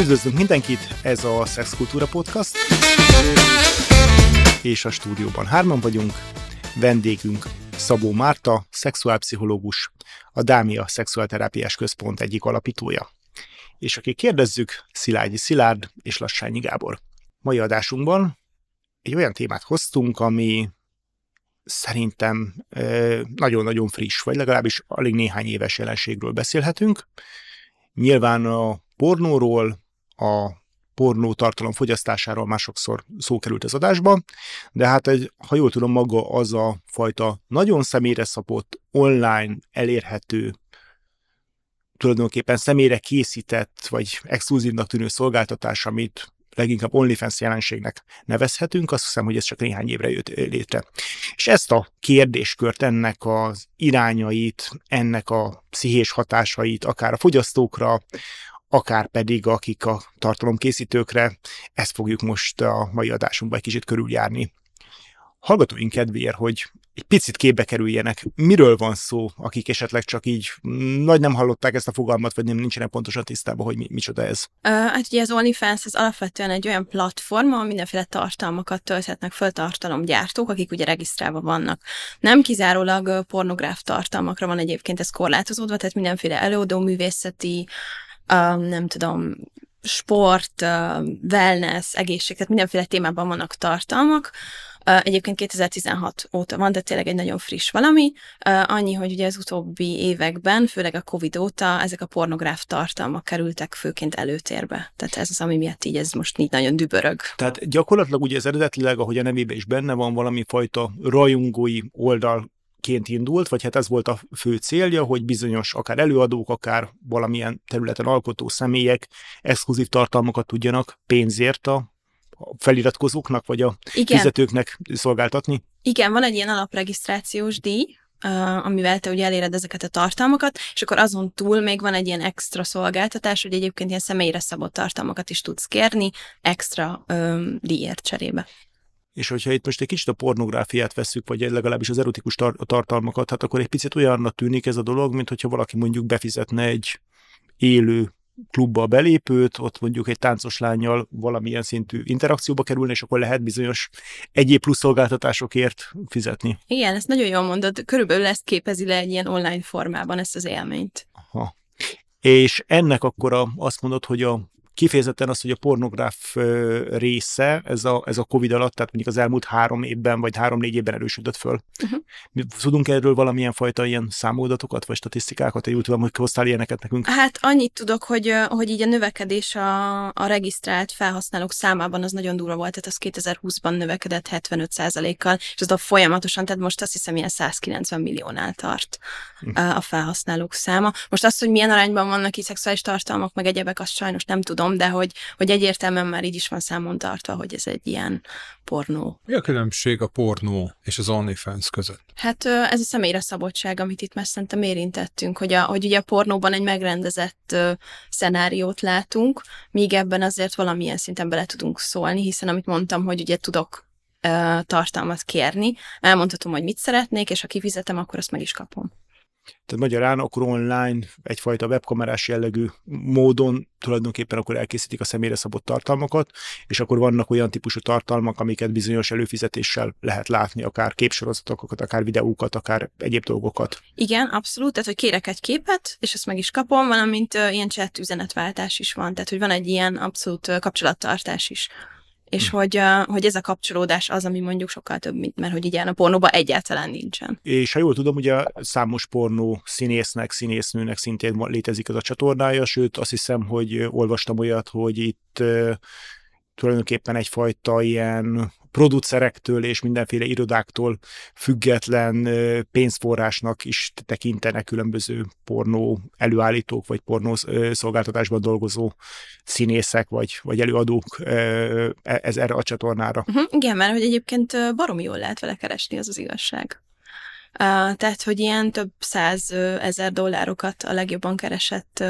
Üdvözlünk mindenkit, ez a Szexkultúra Podcast, és a stúdióban hárman vagyunk. Vendégünk Szabó Márta, szexuálpszichológus, a Dámia Szexuálterápiás Központ egyik alapítója. És aki kérdezzük, Szilágyi Szilárd és Lassányi Gábor. Mai adásunkban egy olyan témát hoztunk, ami szerintem nagyon-nagyon friss, vagy legalábbis alig néhány éves jelenségről beszélhetünk. Nyilván a pornóról, a pornó tartalom fogyasztásáról már sokszor szó került az adásba, de hát egy, ha jól tudom, maga az a fajta nagyon személyre szapott, online elérhető, tulajdonképpen személyre készített, vagy exkluzívnak tűnő szolgáltatás, amit leginkább OnlyFans jelenségnek nevezhetünk, azt hiszem, hogy ez csak néhány évre jött létre. És ezt a kérdéskört, ennek az irányait, ennek a pszichés hatásait, akár a fogyasztókra, akár pedig akik a tartalomkészítőkre, ezt fogjuk most a mai adásunkban egy kicsit körüljárni. Hallgatóink kedvéért, hogy egy picit képbe kerüljenek, miről van szó, akik esetleg csak így nagy nem hallották ezt a fogalmat, vagy nem nincsenek pontosan tisztában, hogy mi, micsoda ez. Uh, hát ugye az OnlyFans az alapvetően egy olyan platform, ahol mindenféle tartalmakat tölthetnek föl tartalomgyártók, akik ugye regisztrálva vannak. Nem kizárólag pornográf tartalmakra van egyébként ez korlátozódva, tehát mindenféle előadó művészeti, nem tudom, sport, wellness, egészség, tehát mindenféle témában vannak tartalmak, Egyébként 2016 óta van, de tényleg egy nagyon friss valami. Annyi, hogy ugye az utóbbi években, főleg a Covid óta ezek a pornográf tartalmak kerültek főként előtérbe. Tehát ez az, ami miatt így ez most így nagyon dübörög. Tehát gyakorlatilag ugye ez eredetileg, ahogy a nevében is benne van, valami fajta rajongói oldal ként indult, vagy hát ez volt a fő célja, hogy bizonyos akár előadók, akár valamilyen területen alkotó személyek exkluzív tartalmakat tudjanak pénzért a feliratkozóknak, vagy a Igen. fizetőknek szolgáltatni? Igen, van egy ilyen alapregisztrációs díj, amivel te ugye eléred ezeket a tartalmakat, és akkor azon túl még van egy ilyen extra szolgáltatás, hogy egyébként ilyen személyre szabott tartalmakat is tudsz kérni extra um, díjért cserébe. És hogyha itt most egy kicsit a pornográfiát veszük, vagy legalábbis az erotikus tar- tartalmakat, hát akkor egy picit olyannak tűnik ez a dolog, mint hogyha valaki mondjuk befizetne egy élő klubba belépőt, ott mondjuk egy táncos lányjal valamilyen szintű interakcióba kerülni, és akkor lehet bizonyos egyéb plusz szolgáltatásokért fizetni. Igen, ezt nagyon jól mondod. Körülbelül ezt képezi le egy ilyen online formában ezt az élményt. Aha. És ennek akkor a, azt mondod, hogy a kifejezetten az, hogy a pornográf része, ez a, ez a Covid alatt, tehát mondjuk az elmúlt három évben, vagy három-négy évben erősödött föl. Uh-huh. Tudunk erről valamilyen fajta ilyen számoldatokat, vagy statisztikákat? Én tudom, hogy hoztál ilyeneket nekünk. Hát annyit tudok, hogy, hogy így a növekedés a, a regisztrált felhasználók számában az nagyon durva volt, tehát az 2020-ban növekedett 75%-kal, és az a folyamatosan, tehát most azt hiszem ilyen 190 milliónál tart uh-huh. a felhasználók száma. Most azt, hogy milyen arányban vannak itt szexuális tartalmak, meg egyebek, azt sajnos nem tudom, tudom, de hogy, hogy egyértelműen már így is van számon tartva, hogy ez egy ilyen pornó. Mi a különbség a pornó és az OnlyFans között? Hát ez a személyre szabadság, amit itt már szerintem érintettünk, hogy, a, hogy ugye a pornóban egy megrendezett uh, szenáriót látunk, míg ebben azért valamilyen szinten bele tudunk szólni, hiszen amit mondtam, hogy ugye tudok tartalmat kérni, elmondhatom, hogy mit szeretnék, és ha kifizetem, akkor azt meg is kapom. Tehát magyarán akkor online egyfajta webkamerás jellegű módon tulajdonképpen akkor elkészítik a személyre szabott tartalmakat, és akkor vannak olyan típusú tartalmak, amiket bizonyos előfizetéssel lehet látni, akár képsorozatokat, akár videókat, akár egyéb dolgokat. Igen, abszolút, tehát hogy kérek egy képet, és ezt meg is kapom, valamint uh, ilyen chat üzenetváltás is van, tehát hogy van egy ilyen abszolút uh, kapcsolattartás is és hm. hogy, hogy ez a kapcsolódás az, ami mondjuk sokkal több, mint mert hogy így a pornóban egyáltalán nincsen. És ha jól tudom, ugye számos pornó színésznek, színésznőnek szintén létezik ez a csatornája, sőt azt hiszem, hogy olvastam olyat, hogy itt tulajdonképpen egyfajta ilyen producerektől és mindenféle irodáktól független pénzforrásnak is tekintenek különböző pornó előállítók, vagy pornó szolgáltatásban dolgozó színészek, vagy, vagy előadók e, ez erre a csatornára. Uh-huh, igen, mert hogy egyébként baromi jól lehet vele keresni, az az igazság. Tehát, hogy ilyen több száz ezer dollárokat a legjobban keresett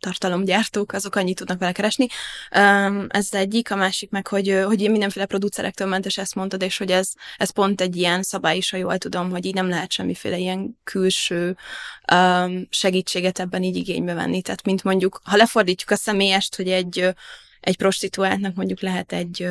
tartalomgyártók, azok annyit tudnak vele keresni. Ez egyik, a másik meg, hogy, hogy mindenféle producerektől mentes, ezt mondtad, és hogy ez, ez pont egy ilyen szabály is, ha jól tudom, hogy így nem lehet semmiféle ilyen külső segítséget ebben így igénybe venni. Tehát, mint mondjuk, ha lefordítjuk a személyest, hogy egy, egy prostituáltnak mondjuk lehet egy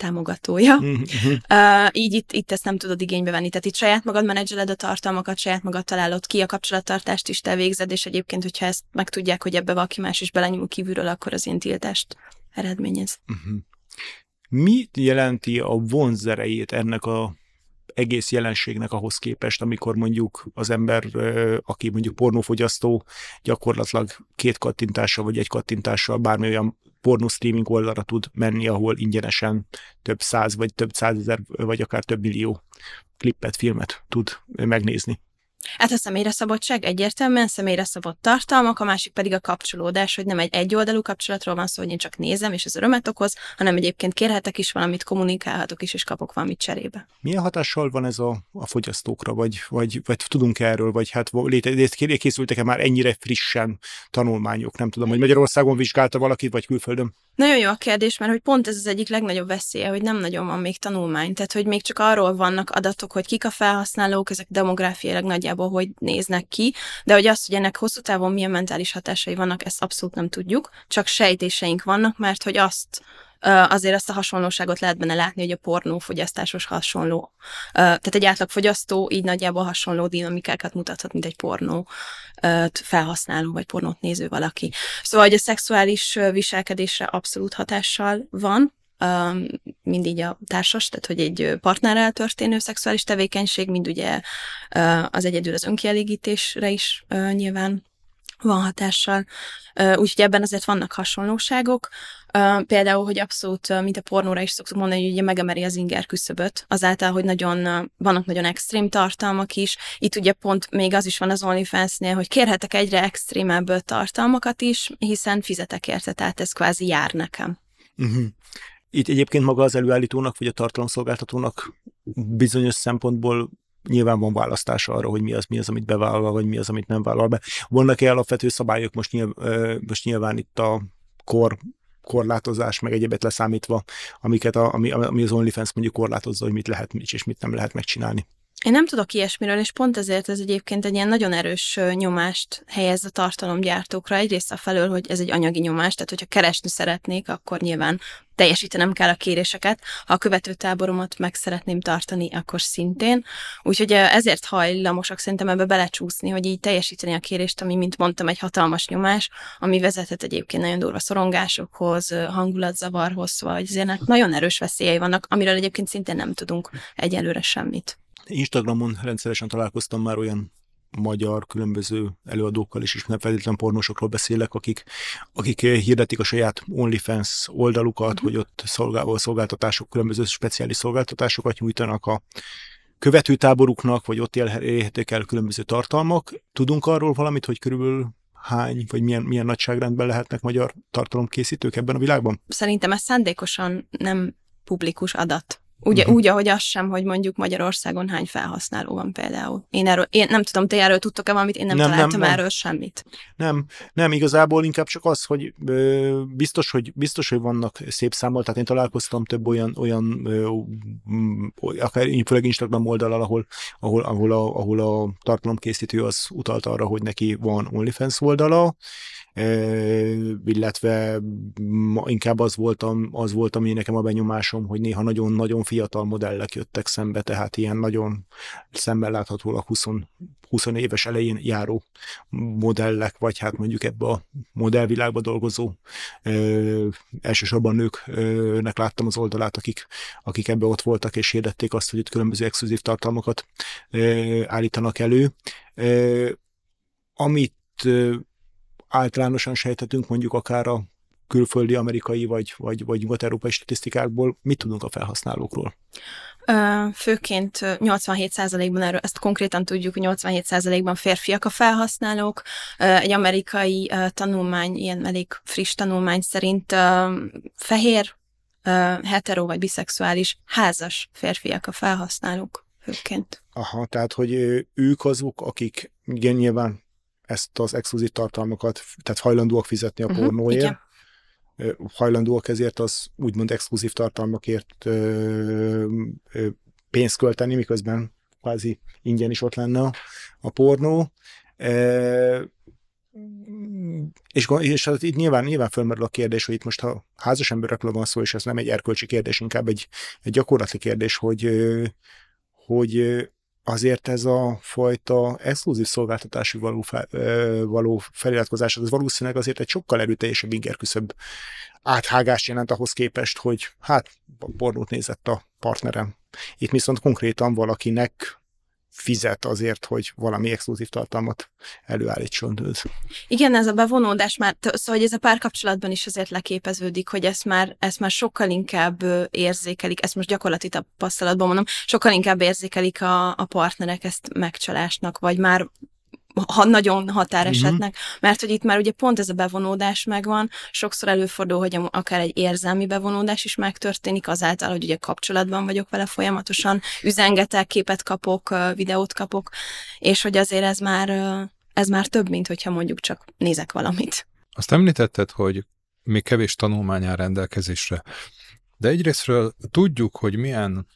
támogatója. Uh, így itt, itt ezt nem tudod igénybe venni. Tehát itt saját magad menedzseled a tartalmakat, saját magad találod ki, a kapcsolattartást is te végzed, és egyébként, hogyha ezt megtudják, hogy ebbe valaki más is belenyúl kívülről, akkor az én tiltást eredményez. Uh-huh. Mi jelenti a vonzerejét ennek a egész jelenségnek ahhoz képest, amikor mondjuk az ember, aki mondjuk pornófogyasztó, gyakorlatilag két kattintással vagy egy kattintással bármi olyan pornó streaming oldalra tud menni, ahol ingyenesen több száz, vagy több százezer, vagy akár több millió klippet, filmet tud megnézni. Hát a személyre szabadság egyértelműen személyre szabott tartalmak, a másik pedig a kapcsolódás, hogy nem egy egyoldalú kapcsolatról van szó, hogy én csak nézem, és ez örömet okoz, hanem egyébként kérhetek is valamit, kommunikálhatok is, és kapok valamit cserébe. Milyen hatással van ez a, a fogyasztókra, vagy, vagy, vagy tudunk erről, vagy hát léte, készültek-e már ennyire frissen tanulmányok? Nem tudom, hogy Magyarországon vizsgálta valaki, vagy külföldön? Nagyon jó a kérdés, mert hogy pont ez az egyik legnagyobb veszélye, hogy nem nagyon van még tanulmány. Tehát, hogy még csak arról vannak adatok, hogy kik a felhasználók, ezek demográfiailag nagyjából hogy néznek ki, de hogy azt, hogy ennek hosszú távon milyen mentális hatásai vannak, ezt abszolút nem tudjuk, csak sejtéseink vannak, mert hogy azt azért azt a hasonlóságot lehet benne látni, hogy a pornófogyasztásos hasonló. Tehát egy átlagfogyasztó így nagyjából hasonló dinamikákat mutathat, mint egy pornó felhasználó, vagy pornót néző valaki. Szóval, hogy a szexuális viselkedésre abszolút hatással van, mind így a társas, tehát hogy egy partnerrel történő szexuális tevékenység, mind ugye az egyedül az önkielégítésre is nyilván van hatással. Úgyhogy ebben azért vannak hasonlóságok. Például, hogy abszolút, mint a pornóra is szoktuk mondani, hogy ugye megemeri az inger küszöböt, azáltal, hogy nagyon, vannak nagyon extrém tartalmak is. Itt ugye pont még az is van az OnlyFans-nél, hogy kérhetek egyre extrémebb tartalmakat is, hiszen fizetek érte, tehát ez kvázi jár nekem. Uh-huh. Itt egyébként maga az előállítónak, vagy a tartalomszolgáltatónak bizonyos szempontból nyilván van választás arra, hogy mi az, mi az, amit bevállal, vagy mi az, amit nem vállal be. Vannak-e alapvető szabályok most, nyilván, most nyilván itt a kor korlátozás, meg egyébet leszámítva, amiket a, ami, ami az OnlyFans mondjuk korlátozza, hogy mit lehet és mit nem lehet megcsinálni. Én nem tudok ilyesmiről, és pont ezért ez egyébként egy ilyen nagyon erős nyomást helyez a tartalomgyártókra. Egyrészt a felől, hogy ez egy anyagi nyomás, tehát hogyha keresni szeretnék, akkor nyilván teljesítenem kell a kéréseket. Ha a követőtáboromat meg szeretném tartani, akkor szintén. Úgyhogy ezért hajlamosak szerintem ebbe belecsúszni, hogy így teljesíteni a kérést, ami, mint mondtam, egy hatalmas nyomás, ami vezethet egyébként nagyon durva szorongásokhoz, hangulatzavarhoz, vagy azért nagyon erős veszélyei vannak, amiről egyébként szintén nem tudunk egyelőre semmit. Instagramon rendszeresen találkoztam már olyan magyar különböző előadókkal is, és nem feltétlenül pornósokról beszélek, akik, akik hirdetik a saját OnlyFans oldalukat, uh-huh. hogy ott szolgál, szolgáltatások, különböző speciális szolgáltatásokat nyújtanak a követőtáboruknak, vagy ott élhetik el különböző tartalmak. Tudunk arról valamit, hogy körülbelül hány, vagy milyen, milyen nagyságrendben lehetnek magyar tartalomkészítők ebben a világban? Szerintem ez szándékosan nem publikus adat. Ugye uh-huh. úgy, ahogy az sem, hogy mondjuk Magyarországon hány felhasználó van például. Én erről, én nem tudom, te erről tudtok-e valamit, én nem, nem találtam nem, erről nem. semmit. Nem, nem, igazából inkább csak az, hogy ö, biztos, hogy biztos, hogy vannak szép számmal, tehát én találkoztam több olyan, olyan ö, akár főleg Instagram oldalal, ahol, ahol, ahol, a, ahol a tartalomkészítő az utalt arra, hogy neki van OnlyFans oldala, illetve inkább az volt, az volt, ami nekem a benyomásom, hogy néha nagyon-nagyon fiatal modellek jöttek szembe, tehát ilyen nagyon szemben láthatólag 20, 20 éves elején járó modellek, vagy hát mondjuk ebbe a modellvilágba dolgozó ö, elsősorban nőknek láttam az oldalát, akik, akik ebbe ott voltak, és hirdették azt, hogy itt különböző exkluzív tartalmakat ö, állítanak elő. Ö, amit általánosan sejthetünk mondjuk akár a külföldi, amerikai vagy, vagy, vagy nyugat-európai statisztikákból, mit tudunk a felhasználókról? Főként 87%-ban erről, ezt konkrétan tudjuk, hogy 87%-ban férfiak a felhasználók. Egy amerikai tanulmány, ilyen elég friss tanulmány szerint fehér, hetero vagy biszexuális házas férfiak a felhasználók főként. Aha, tehát hogy ők azok, akik igen, nyilván ezt az exkluzív tartalmakat, tehát hajlandóak fizetni a Mhm, pornóért, igen. Hajlandóak ezért az úgymond exkluzív tartalmakért ö, ö, pénzt költeni, miközben kvázi ingyen is ott lenne a, a pornó. E, és, és hát itt nyilván, nyilván fölmerül a kérdés, hogy itt most ha házas emberekről van szó, és ez nem egy erkölcsi kérdés, inkább egy, egy gyakorlati kérdés, hogy, hogy azért ez a fajta exkluzív szolgáltatási való, fel, való feliratkozás, az valószínűleg azért egy sokkal erőteljesebb ingerküszöbb áthágást jelent ahhoz képest, hogy hát pornót nézett a partnerem. Itt viszont konkrétan valakinek fizet azért, hogy valami exkluzív tartalmat előállítson. Igen, ez a bevonódás már, szóval hogy ez a párkapcsolatban is azért leképeződik, hogy ezt már, ezt már sokkal inkább érzékelik, ezt most gyakorlati tapasztalatban mondom, sokkal inkább érzékelik a, a partnerek ezt megcsalásnak, vagy már ha nagyon határesetnek, uh-huh. mert hogy itt már ugye pont ez a bevonódás megvan, sokszor előfordul, hogy akár egy érzelmi bevonódás is megtörténik azáltal, hogy ugye kapcsolatban vagyok vele folyamatosan, üzengetek, képet kapok, videót kapok, és hogy azért ez már ez már több, mint hogyha mondjuk csak nézek valamit. Azt említetted, hogy még kevés tanulmány áll rendelkezésre, de egyrésztről tudjuk, hogy milyen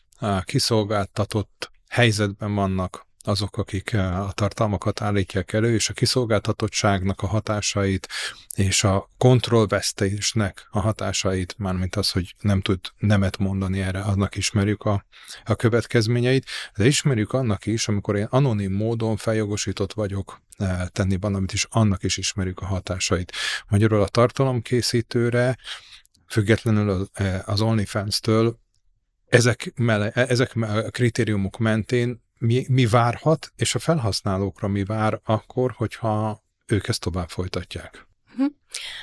kiszolgáltatott helyzetben vannak azok, akik á, a tartalmakat állítják elő, és a kiszolgáltatottságnak a hatásait, és a kontrollvesztésnek a hatásait, mármint az, hogy nem tud nemet mondani erre, annak ismerjük a, a következményeit, de ismerjük annak is, amikor én anonim módon feljogosított vagyok eh, tenni valamit, is annak is ismerjük a hatásait. Magyarul a tartalomkészítőre, függetlenül az, eh, OnlyFans-től, ezek, mele, ezek a kritériumok mentén mi, mi várhat, és a felhasználókra mi vár akkor, hogyha ők ezt tovább folytatják.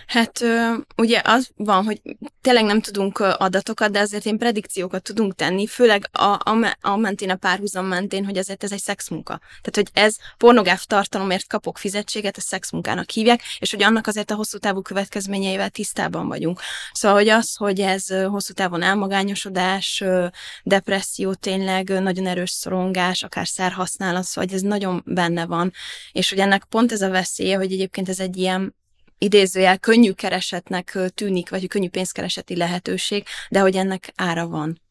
Hát ö, ugye az van, hogy tényleg nem tudunk adatokat, de azért én predikciókat tudunk tenni, főleg a, a, a mentén, a párhuzam mentén, hogy azért ez egy szexmunka. Tehát, hogy ez pornográf tartalomért kapok fizetséget, ezt szexmunkának hívják, és hogy annak azért a hosszú távú következményeivel tisztában vagyunk. Szóval, hogy az, hogy ez hosszú távon elmagányosodás, depresszió, tényleg nagyon erős szorongás, akár szerhasználat, szóval, hogy ez nagyon benne van, és hogy ennek pont ez a veszélye, hogy egyébként ez egy ilyen idézőjel könnyű keresetnek tűnik, vagy könnyű pénzkereseti lehetőség, de hogy ennek ára van.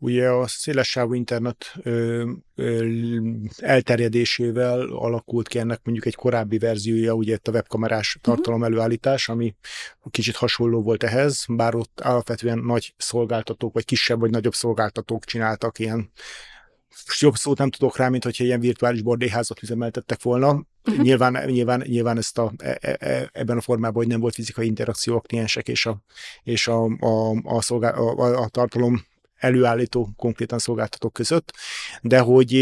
Ugye a szélessávú internet ö, ö, elterjedésével alakult ki ennek mondjuk egy korábbi verziója, ugye itt a webkamerás tartalom előállítás, ami kicsit hasonló volt ehhez, bár ott alapvetően nagy szolgáltatók, vagy kisebb vagy nagyobb szolgáltatók csináltak ilyen jobb szót nem tudok rá, mint hogyha ilyen virtuális bordéházat üzemeltettek volna. Mhm. Nyilván, nyilván, nyilván ezt a, e, e, ebben a formában, hogy nem volt fizikai interakció a kliensek és a, és a, a, a, szolgál, a, a tartalom előállító konkrétan szolgáltatók között, de hogy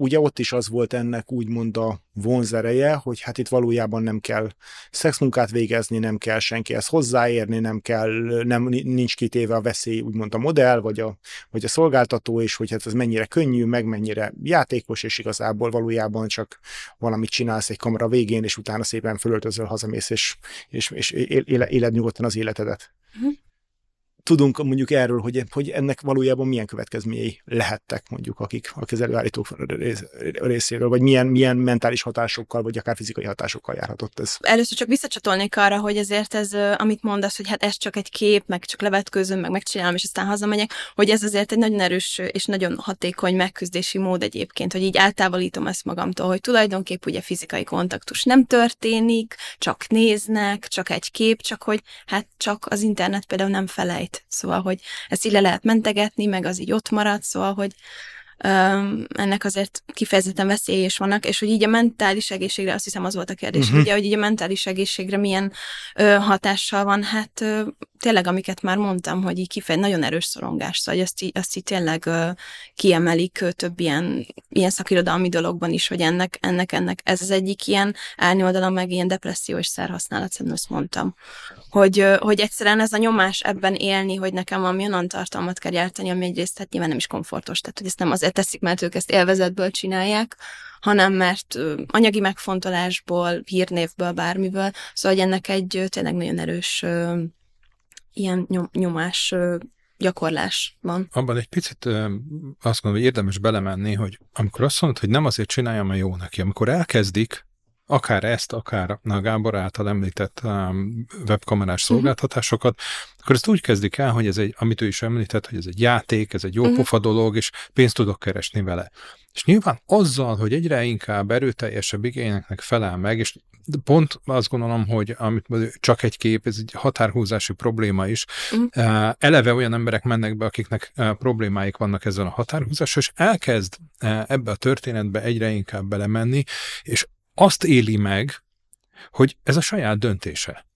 ugye ott is az volt ennek úgymond a vonzereje, hogy hát itt valójában nem kell szexmunkát végezni, nem kell senkihez hozzáérni, nem kell, nem, nincs kitéve a veszély, úgymond a modell, vagy a, vagy a szolgáltató, és hogy hát ez mennyire könnyű, meg mennyire játékos, és igazából valójában csak valamit csinálsz egy kamera végén, és utána szépen fölöltözöl, hazamész, és, és, és éle, éled nyugodtan az életedet. Mhm. Tudunk mondjuk erről, hogy, hogy ennek valójában milyen következményei lehettek mondjuk, akik, akik az előállítók rész, részéről, vagy milyen, milyen mentális hatásokkal, vagy akár fizikai hatásokkal járhatott ez. Először csak visszacsatolnék arra, hogy ezért ez, amit mondasz, hogy hát ez csak egy kép, meg csak levetkőzöm, meg megcsinálom, és aztán hazamegyek, hogy ez azért egy nagyon erős és nagyon hatékony megküzdési mód egyébként, hogy így eltávolítom ezt magamtól, hogy tulajdonképp ugye fizikai kontaktus nem történik, csak néznek, csak egy kép, csak hogy hát csak az internet például nem felejt. Szóval, hogy ezt így le lehet mentegetni, meg az így ott marad, szóval, hogy ennek azért kifejezetten veszélyei is vannak, és hogy így a mentális egészségre, azt hiszem az volt a kérdés, uh-huh. ugye, hogy így a mentális egészségre milyen ö, hatással van, hát ö, tényleg, amiket már mondtam, hogy így kifej, nagyon erős szorongás, szóval azt így, azt így tényleg ö, kiemelik ö, több ilyen, ilyen szakirodalmi dologban is, hogy ennek, ennek, ennek, ez az egyik ilyen árnyoldala, meg ilyen depresszió és szerhasználat, szerintem ezt mondtam. Hogy, ö, hogy egyszerűen ez a nyomás ebben élni, hogy nekem valami olyan tartalmat kell gyártani, ami egyrészt hát nyilván nem is komfortos, tehát hogy ezt nem azért teszik, mert ők ezt élvezetből csinálják, hanem mert anyagi megfontolásból, hírnévből, bármiből, szóval hogy ennek egy tényleg nagyon erős ilyen nyom, nyomás gyakorlás van. Abban egy picit azt gondolom, hogy érdemes belemenni, hogy amikor azt mondod, hogy nem azért csináljam, mert jó neki, amikor elkezdik akár ezt, akár a Gábor által említett webkamerás mhm. szolgáltatásokat, akkor ezt úgy kezdik el, hogy ez egy, amit ő is említett, hogy ez egy játék, ez egy jó uh-huh. pofa dolog, és pénzt tudok keresni vele. És nyilván azzal, hogy egyre inkább erőteljesebb igényeknek felel meg, és pont azt gondolom, hogy amit csak egy kép, ez egy határhúzási probléma is. Uh-huh. Eleve olyan emberek mennek be, akiknek problémáik vannak ezzel a határhúzással, és elkezd ebbe a történetbe egyre inkább belemenni, és azt éli meg, hogy ez a saját döntése.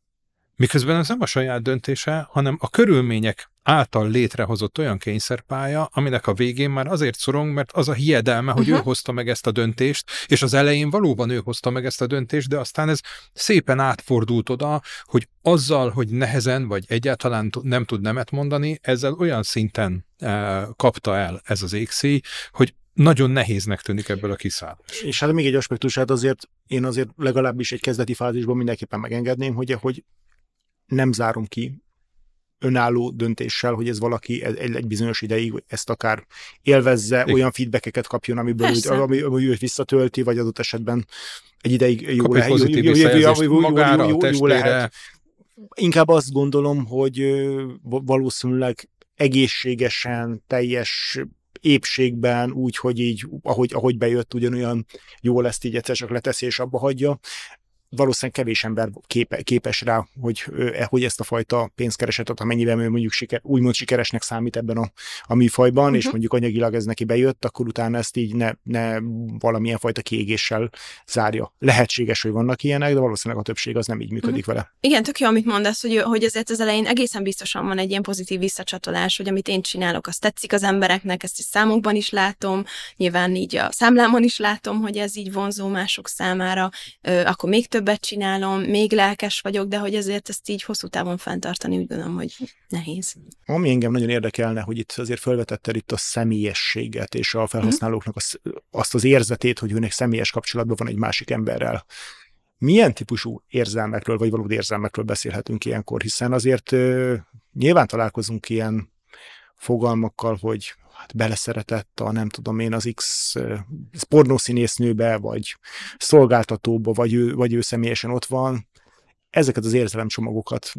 Miközben ez nem a saját döntése, hanem a körülmények által létrehozott olyan kényszerpálya, aminek a végén már azért szorong, mert az a hiedelme, hogy uh-huh. ő hozta meg ezt a döntést, és az elején valóban ő hozta meg ezt a döntést, de aztán ez szépen átfordult oda, hogy azzal, hogy nehezen, vagy egyáltalán nem tud nemet mondani, ezzel olyan szinten e, kapta el ez az égszíj, hogy nagyon nehéznek tűnik ebből a kiszállás. És hát még egy aspektusát azért én azért legalábbis egy kezdeti fázisban mindenképpen megengedném, hogy, hogy nem zárom ki önálló döntéssel, hogy ez valaki egy, egy bizonyos ideig ezt akár élvezze, Igen. olyan feedbackeket kapjon, amiből úgy, ami, ami őt visszatölti, vagy adott esetben egy ideig jó, lehet, jó, jó, jó, jó, magára, jó, jó, jó lehet. Inkább azt gondolom, hogy valószínűleg egészségesen, teljes épségben, úgy, hogy így, ahogy, ahogy bejött, ugyanolyan jól ezt így egyszer csak leteszi és abba hagyja valószínűleg kevés ember képe, képes rá, hogy, e, hogy ezt a fajta pénzkeresetet, amennyiben ő mondjuk siker, úgymond sikeresnek számít ebben a, a műfajban, uh-huh. és mondjuk anyagilag ez neki bejött, akkor utána ezt így ne, ne valamilyen fajta kiégéssel zárja. Lehetséges, hogy vannak ilyenek, de valószínűleg a többség az nem így működik uh-huh. vele. Igen, tök jó, amit mondasz, hogy, hogy azért az elején egészen biztosan van egy ilyen pozitív visszacsatolás, hogy amit én csinálok, az tetszik az embereknek, ezt is számokban is látom, nyilván így a számlámon is látom, hogy ez így vonzó mások számára, akkor még több többet csinálom, még lelkes vagyok, de hogy ezért ezt így hosszú távon fenntartani, úgy gondolom, hogy nehéz. Ami engem nagyon érdekelne, hogy itt azért felvetetted itt a személyességet és a felhasználóknak az, azt az érzetét, hogy őnek személyes kapcsolatban van egy másik emberrel. Milyen típusú érzelmekről, vagy valódi érzelmekről beszélhetünk ilyenkor, hiszen azért ö, nyilván találkozunk ilyen fogalmakkal, hogy hát beleszeretett a nem tudom én az X pornószínésznőbe, vagy szolgáltatóba, vagy ő, vagy ő személyesen ott van, ezeket az érzelemcsomagokat,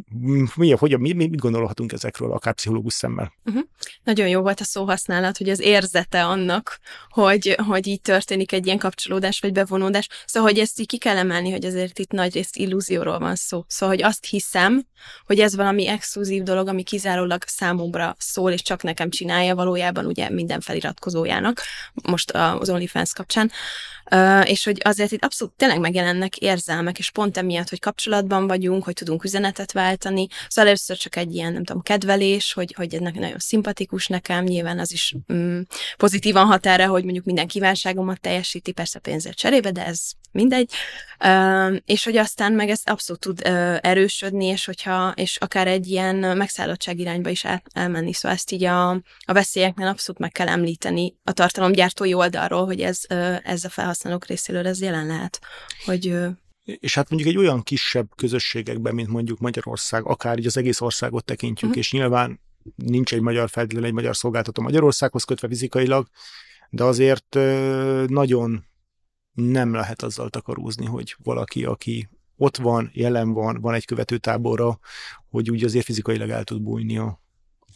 mi, hogy, mi, mit gondolhatunk ezekről, akár pszichológus szemmel? Uh-huh. Nagyon jó volt a szóhasználat, hogy az érzete annak, hogy, hogy így történik egy ilyen kapcsolódás vagy bevonódás. Szóval, hogy ezt így ki kell emelni, hogy azért itt nagy részt illúzióról van szó. Szóval, hogy azt hiszem, hogy ez valami exkluzív dolog, ami kizárólag számomra szól, és csak nekem csinálja valójában ugye minden feliratkozójának, most az OnlyFans kapcsán. És hogy azért itt abszolút tényleg megjelennek érzelmek, és pont emiatt, hogy kapcsolatban vagyunk, hogy tudunk üzenetet váltani. Szóval először csak egy ilyen, nem tudom, kedvelés, hogy, hogy ennek nagyon szimpatikus nekem, nyilván az is mm, pozitívan határa, hogy mondjuk minden kívánságomat teljesíti, persze pénzért cserébe, de ez mindegy. Uh, és hogy aztán meg ez abszolút tud uh, erősödni, és hogyha, és akár egy ilyen megszállottság irányba is el, elmenni. Szóval ezt így a, a veszélyeknél abszolút meg kell említeni a tartalomgyártói oldalról, hogy ez, uh, ez a felhasználók részéről ez jelen lehet, hogy és hát mondjuk egy olyan kisebb közösségekben, mint mondjuk Magyarország, akár így az egész országot tekintjük, uh-huh. és nyilván nincs egy magyar feltétlenül egy magyar szolgáltató Magyarországhoz kötve fizikailag, de azért nagyon nem lehet azzal takarózni, hogy valaki, aki ott van, jelen van, van egy követőtábora, hogy úgy azért fizikailag el tud bújni a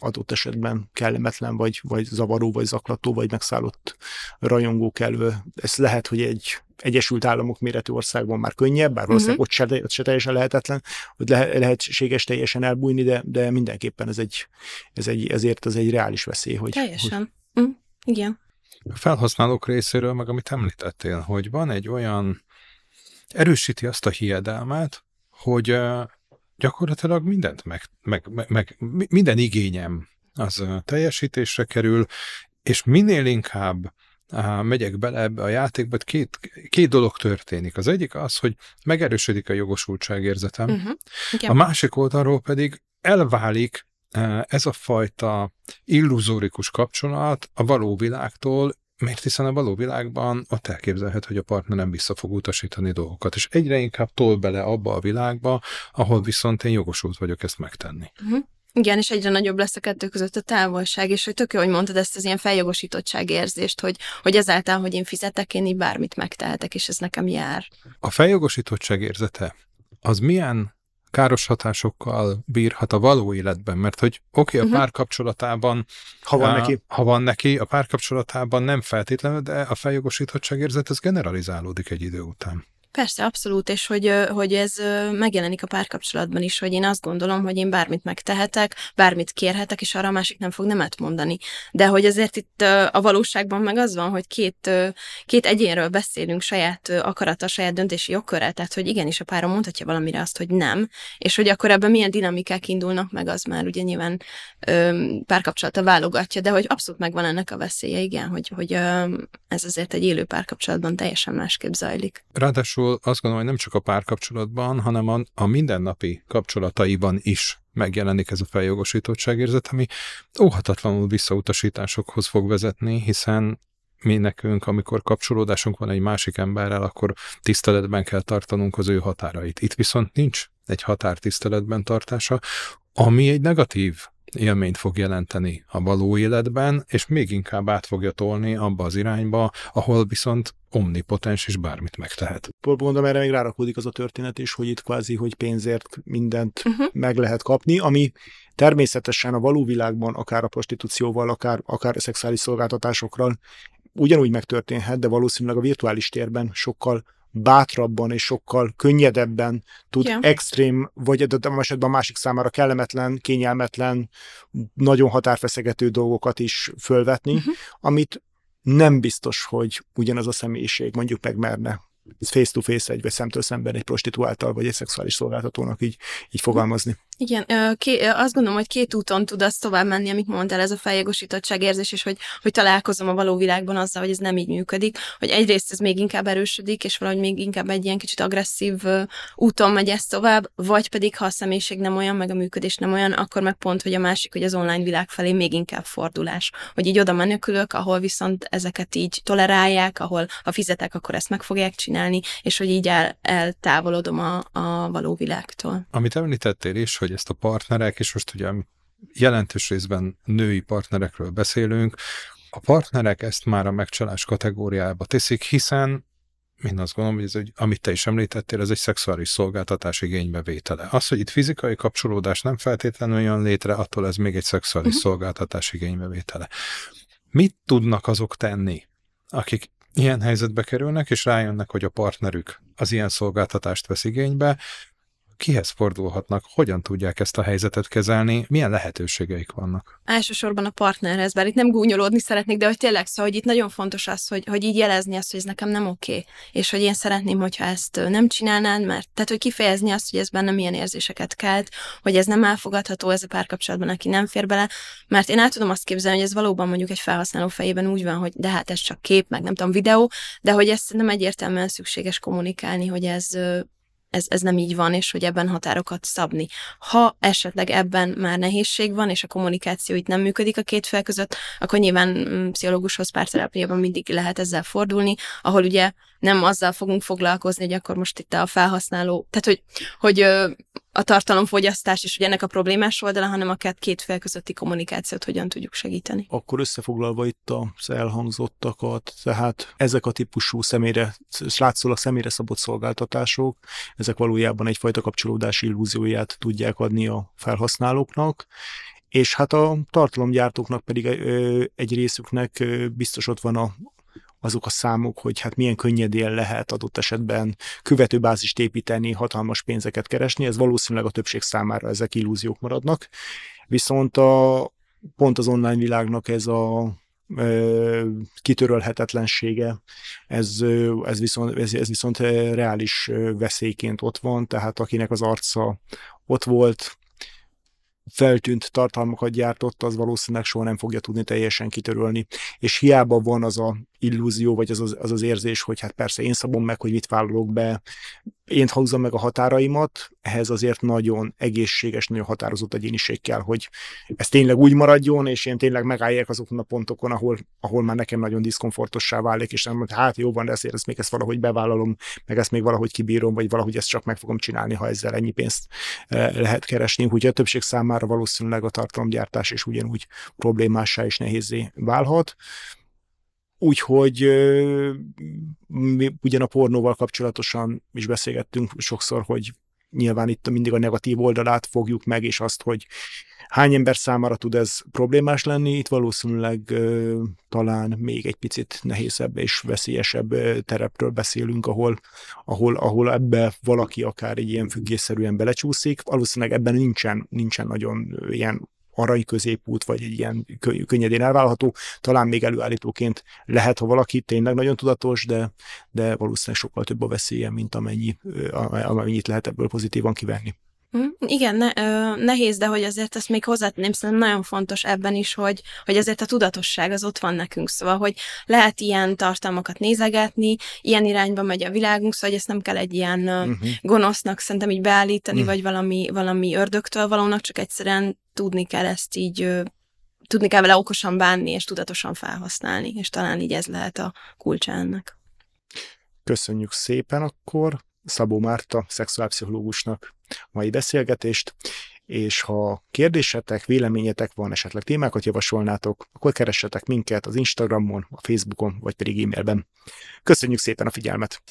adott esetben kellemetlen, vagy, vagy zavaró, vagy zaklató, vagy megszállott rajongó kelvő. Ez lehet, hogy egy Egyesült Államok méretű országban már könnyebb, bár valószínűleg uh-huh. ott se, se teljesen lehetetlen, hogy le, lehetséges teljesen elbújni, de, de mindenképpen ez egy, ez egy, ezért ez egy reális veszély. Hogy, teljesen. Hogy... Mm, igen. A felhasználók részéről, meg amit említettél, hogy van egy olyan, erősíti azt a hiedelmet, hogy gyakorlatilag mindent meg, meg, meg, meg minden igényem az teljesítésre kerül, és minél inkább megyek bele ebbe a játékba, két, két dolog történik. Az egyik az, hogy megerősödik a jogosultságérzetem, uh-huh. a másik oldalról pedig elválik ez a fajta illuzórikus kapcsolat a való világtól, mert hiszen a való világban ott elképzelhet, hogy a partner nem vissza fog utasítani dolgokat, és egyre inkább tol bele abba a világba, ahol viszont én jogosult vagyok ezt megtenni. Uh-huh. Igen, és egyre nagyobb lesz a kettő között a távolság, és hogy tök jó, hogy mondtad ezt az ilyen feljogosítottság érzést, hogy, hogy ezáltal, hogy én fizetek, én így bármit megtehetek, és ez nekem jár. A feljogosítottság érzete, az milyen káros hatásokkal bírhat a való életben, mert hogy oké, okay, a uh-huh. párkapcsolatában, ha van, neki. ha van neki, a párkapcsolatában nem feltétlenül, de a feljogosítottság érzet, ez generalizálódik egy idő után. Persze, abszolút, és hogy, hogy ez megjelenik a párkapcsolatban is, hogy én azt gondolom, hogy én bármit megtehetek, bármit kérhetek, és arra a másik nem fog nemet mondani. De hogy azért itt a valóságban meg az van, hogy két, két egyénről beszélünk saját akarata, saját döntési jogkörrel, tehát hogy igenis a párom mondhatja valamire azt, hogy nem, és hogy akkor ebben milyen dinamikák indulnak meg, az már ugye nyilván párkapcsolata válogatja, de hogy abszolút megvan ennek a veszélye, igen, hogy, hogy ez azért egy élő párkapcsolatban teljesen másképp zajlik. Ráadásul ráadásul azt gondolom, hogy nem csak a párkapcsolatban, hanem a, a mindennapi kapcsolataiban is megjelenik ez a feljogosítottságérzet, ami óhatatlanul visszautasításokhoz fog vezetni, hiszen mi nekünk, amikor kapcsolódásunk van egy másik emberrel, akkor tiszteletben kell tartanunk az ő határait. Itt viszont nincs egy határ tiszteletben tartása, ami egy negatív élményt fog jelenteni a való életben, és még inkább át fogja tolni abba az irányba, ahol viszont omnipotens és bármit megtehet. Mondom, erre még rárakódik az a történet is, hogy itt kvázi, hogy pénzért mindent uh-huh. meg lehet kapni, ami természetesen a való világban, akár a prostitúcióval, akár, akár a szexuális szolgáltatásokkal ugyanúgy megtörténhet, de valószínűleg a virtuális térben sokkal bátrabban és sokkal könnyedebben tud yeah. extrém, vagy a esetben a másik számára kellemetlen, kényelmetlen, nagyon határfeszegető dolgokat is fölvetni, uh-huh. amit nem biztos, hogy ugyanaz a személyiség mondjuk megmerne face-to-face egy, vagy szemtől szemben egy prostituáltal, vagy egy szexuális szolgáltatónak így, így fogalmazni. Igen, ké, azt gondolom, hogy két úton tud az tovább menni, amit mondtál, ez a feljogosítottság érzés, és hogy, hogy találkozom a való világban azzal, hogy ez nem így működik, hogy egyrészt ez még inkább erősödik, és valahogy még inkább egy ilyen kicsit agresszív úton megy ez tovább, vagy pedig ha a személyiség nem olyan, meg a működés nem olyan, akkor meg pont, hogy a másik, hogy az online világ felé még inkább fordulás. Hogy így oda menekülök, ahol viszont ezeket így tolerálják, ahol ha fizetek, akkor ezt meg fogják csinálni, és hogy így el, eltávolodom a, a való világtól. Amit említettél is, hogy hogy ezt a partnerek, és most ugye jelentős részben női partnerekről beszélünk, a partnerek ezt már a megcsalás kategóriába teszik, hiszen én azt gondolom, hogy ez egy, amit te is említettél, ez egy szexuális szolgáltatás igénybevétele. Az, hogy itt fizikai kapcsolódás nem feltétlenül jön létre, attól ez még egy szexuális uh-huh. szolgáltatás igénybevétele. Mit tudnak azok tenni, akik ilyen helyzetbe kerülnek, és rájönnek, hogy a partnerük az ilyen szolgáltatást vesz igénybe, kihez fordulhatnak, hogyan tudják ezt a helyzetet kezelni, milyen lehetőségeik vannak? Elsősorban a partnerhez, bár itt nem gúnyolódni szeretnék, de hogy tényleg szó, hogy itt nagyon fontos az, hogy, hogy így jelezni azt, hogy ez nekem nem oké, és hogy én szeretném, hogyha ezt nem csinálnád, mert tehát, hogy kifejezni azt, hogy ez bennem milyen érzéseket kelt, hogy ez nem elfogadható ez a párkapcsolatban, aki nem fér bele, mert én el tudom azt képzelni, hogy ez valóban mondjuk egy felhasználó fejében úgy van, hogy de hát ez csak kép, meg nem tudom, videó, de hogy ezt nem egyértelműen szükséges kommunikálni, hogy ez ez, ez nem így van, és hogy ebben határokat szabni. Ha esetleg ebben már nehézség van, és a kommunikáció itt nem működik a két fél között, akkor nyilván mm, pszichológushoz, párterápiában mindig lehet ezzel fordulni, ahol ugye nem azzal fogunk foglalkozni, hogy akkor most itt a felhasználó, tehát hogy, hogy a tartalomfogyasztás is ugye ennek a problémás oldala, hanem a két fél közötti kommunikációt hogyan tudjuk segíteni. Akkor összefoglalva itt az elhangzottakat, tehát ezek a típusú személyre, látszólag személyre szabott szolgáltatások, ezek valójában egyfajta kapcsolódási illúzióját tudják adni a felhasználóknak, és hát a tartalomgyártóknak pedig egy részüknek biztos ott van a azok a számok, hogy hát milyen könnyedén lehet adott esetben követőbázist építeni, hatalmas pénzeket keresni, ez valószínűleg a többség számára ezek illúziók maradnak. Viszont a, pont az online világnak ez a kitörölhetetlensége, ez, ez, viszont, ez, ez viszont reális veszélyként ott van, tehát akinek az arca ott volt, feltűnt tartalmakat gyártott, az valószínűleg soha nem fogja tudni teljesen kitörölni. És hiába van az a illúzió, vagy az az, az az érzés, hogy hát persze én szabom meg, hogy mit vállalok be, én húzom meg a határaimat, ehhez azért nagyon egészséges, nagyon határozott egyéniség kell, hogy ez tényleg úgy maradjon, és én tényleg megálljak azokon a pontokon, ahol, ahol már nekem nagyon diszkomfortossá válik, és nem mondja, hát jó van, de ezért ezt még ezt valahogy bevállalom, meg ezt még valahogy kibírom, vagy valahogy ezt csak meg fogom csinálni, ha ezzel ennyi pénzt eh, lehet keresni. Úgyhogy a többség számára valószínűleg a tartalomgyártás is ugyanúgy problémássá és nehézé válhat. Úgyhogy mi ugyan a pornóval kapcsolatosan is beszélgettünk sokszor, hogy nyilván itt mindig a negatív oldalát fogjuk meg, és azt, hogy hány ember számára tud ez problémás lenni, itt valószínűleg talán még egy picit nehézebb és veszélyesebb terepről beszélünk, ahol, ahol, ahol ebbe valaki akár egy ilyen függésszerűen belecsúszik. Valószínűleg ebben nincsen, nincsen nagyon ilyen arany középút, vagy egy ilyen könnyedén elvállalható, talán még előállítóként lehet, ha valaki tényleg nagyon tudatos, de, de valószínűleg sokkal több a veszélye, mint amennyi, amennyit lehet ebből pozitívan kivenni. Mm, igen, ne, ö, nehéz, de hogy azért ezt még hozzátenném, szerintem nagyon fontos ebben is, hogy, hogy azért a tudatosság az ott van nekünk, szóval, hogy lehet ilyen tartalmakat nézegetni, ilyen irányba megy a világunk, szóval, hogy ezt nem kell egy ilyen uh-huh. gonosznak szerintem így beállítani, uh-huh. vagy valami, valami ördögtől valónak, csak egyszerűen tudni kell ezt így, tudni kell vele okosan bánni, és tudatosan felhasználni, és talán így ez lehet a kulcsa ennek. Köszönjük szépen akkor Szabó Márta, szexuálpszichológusnak mai beszélgetést, és ha kérdésetek, véleményetek van, esetleg témákat javasolnátok, akkor keressetek minket az Instagramon, a Facebookon, vagy pedig e-mailben. Köszönjük szépen a figyelmet!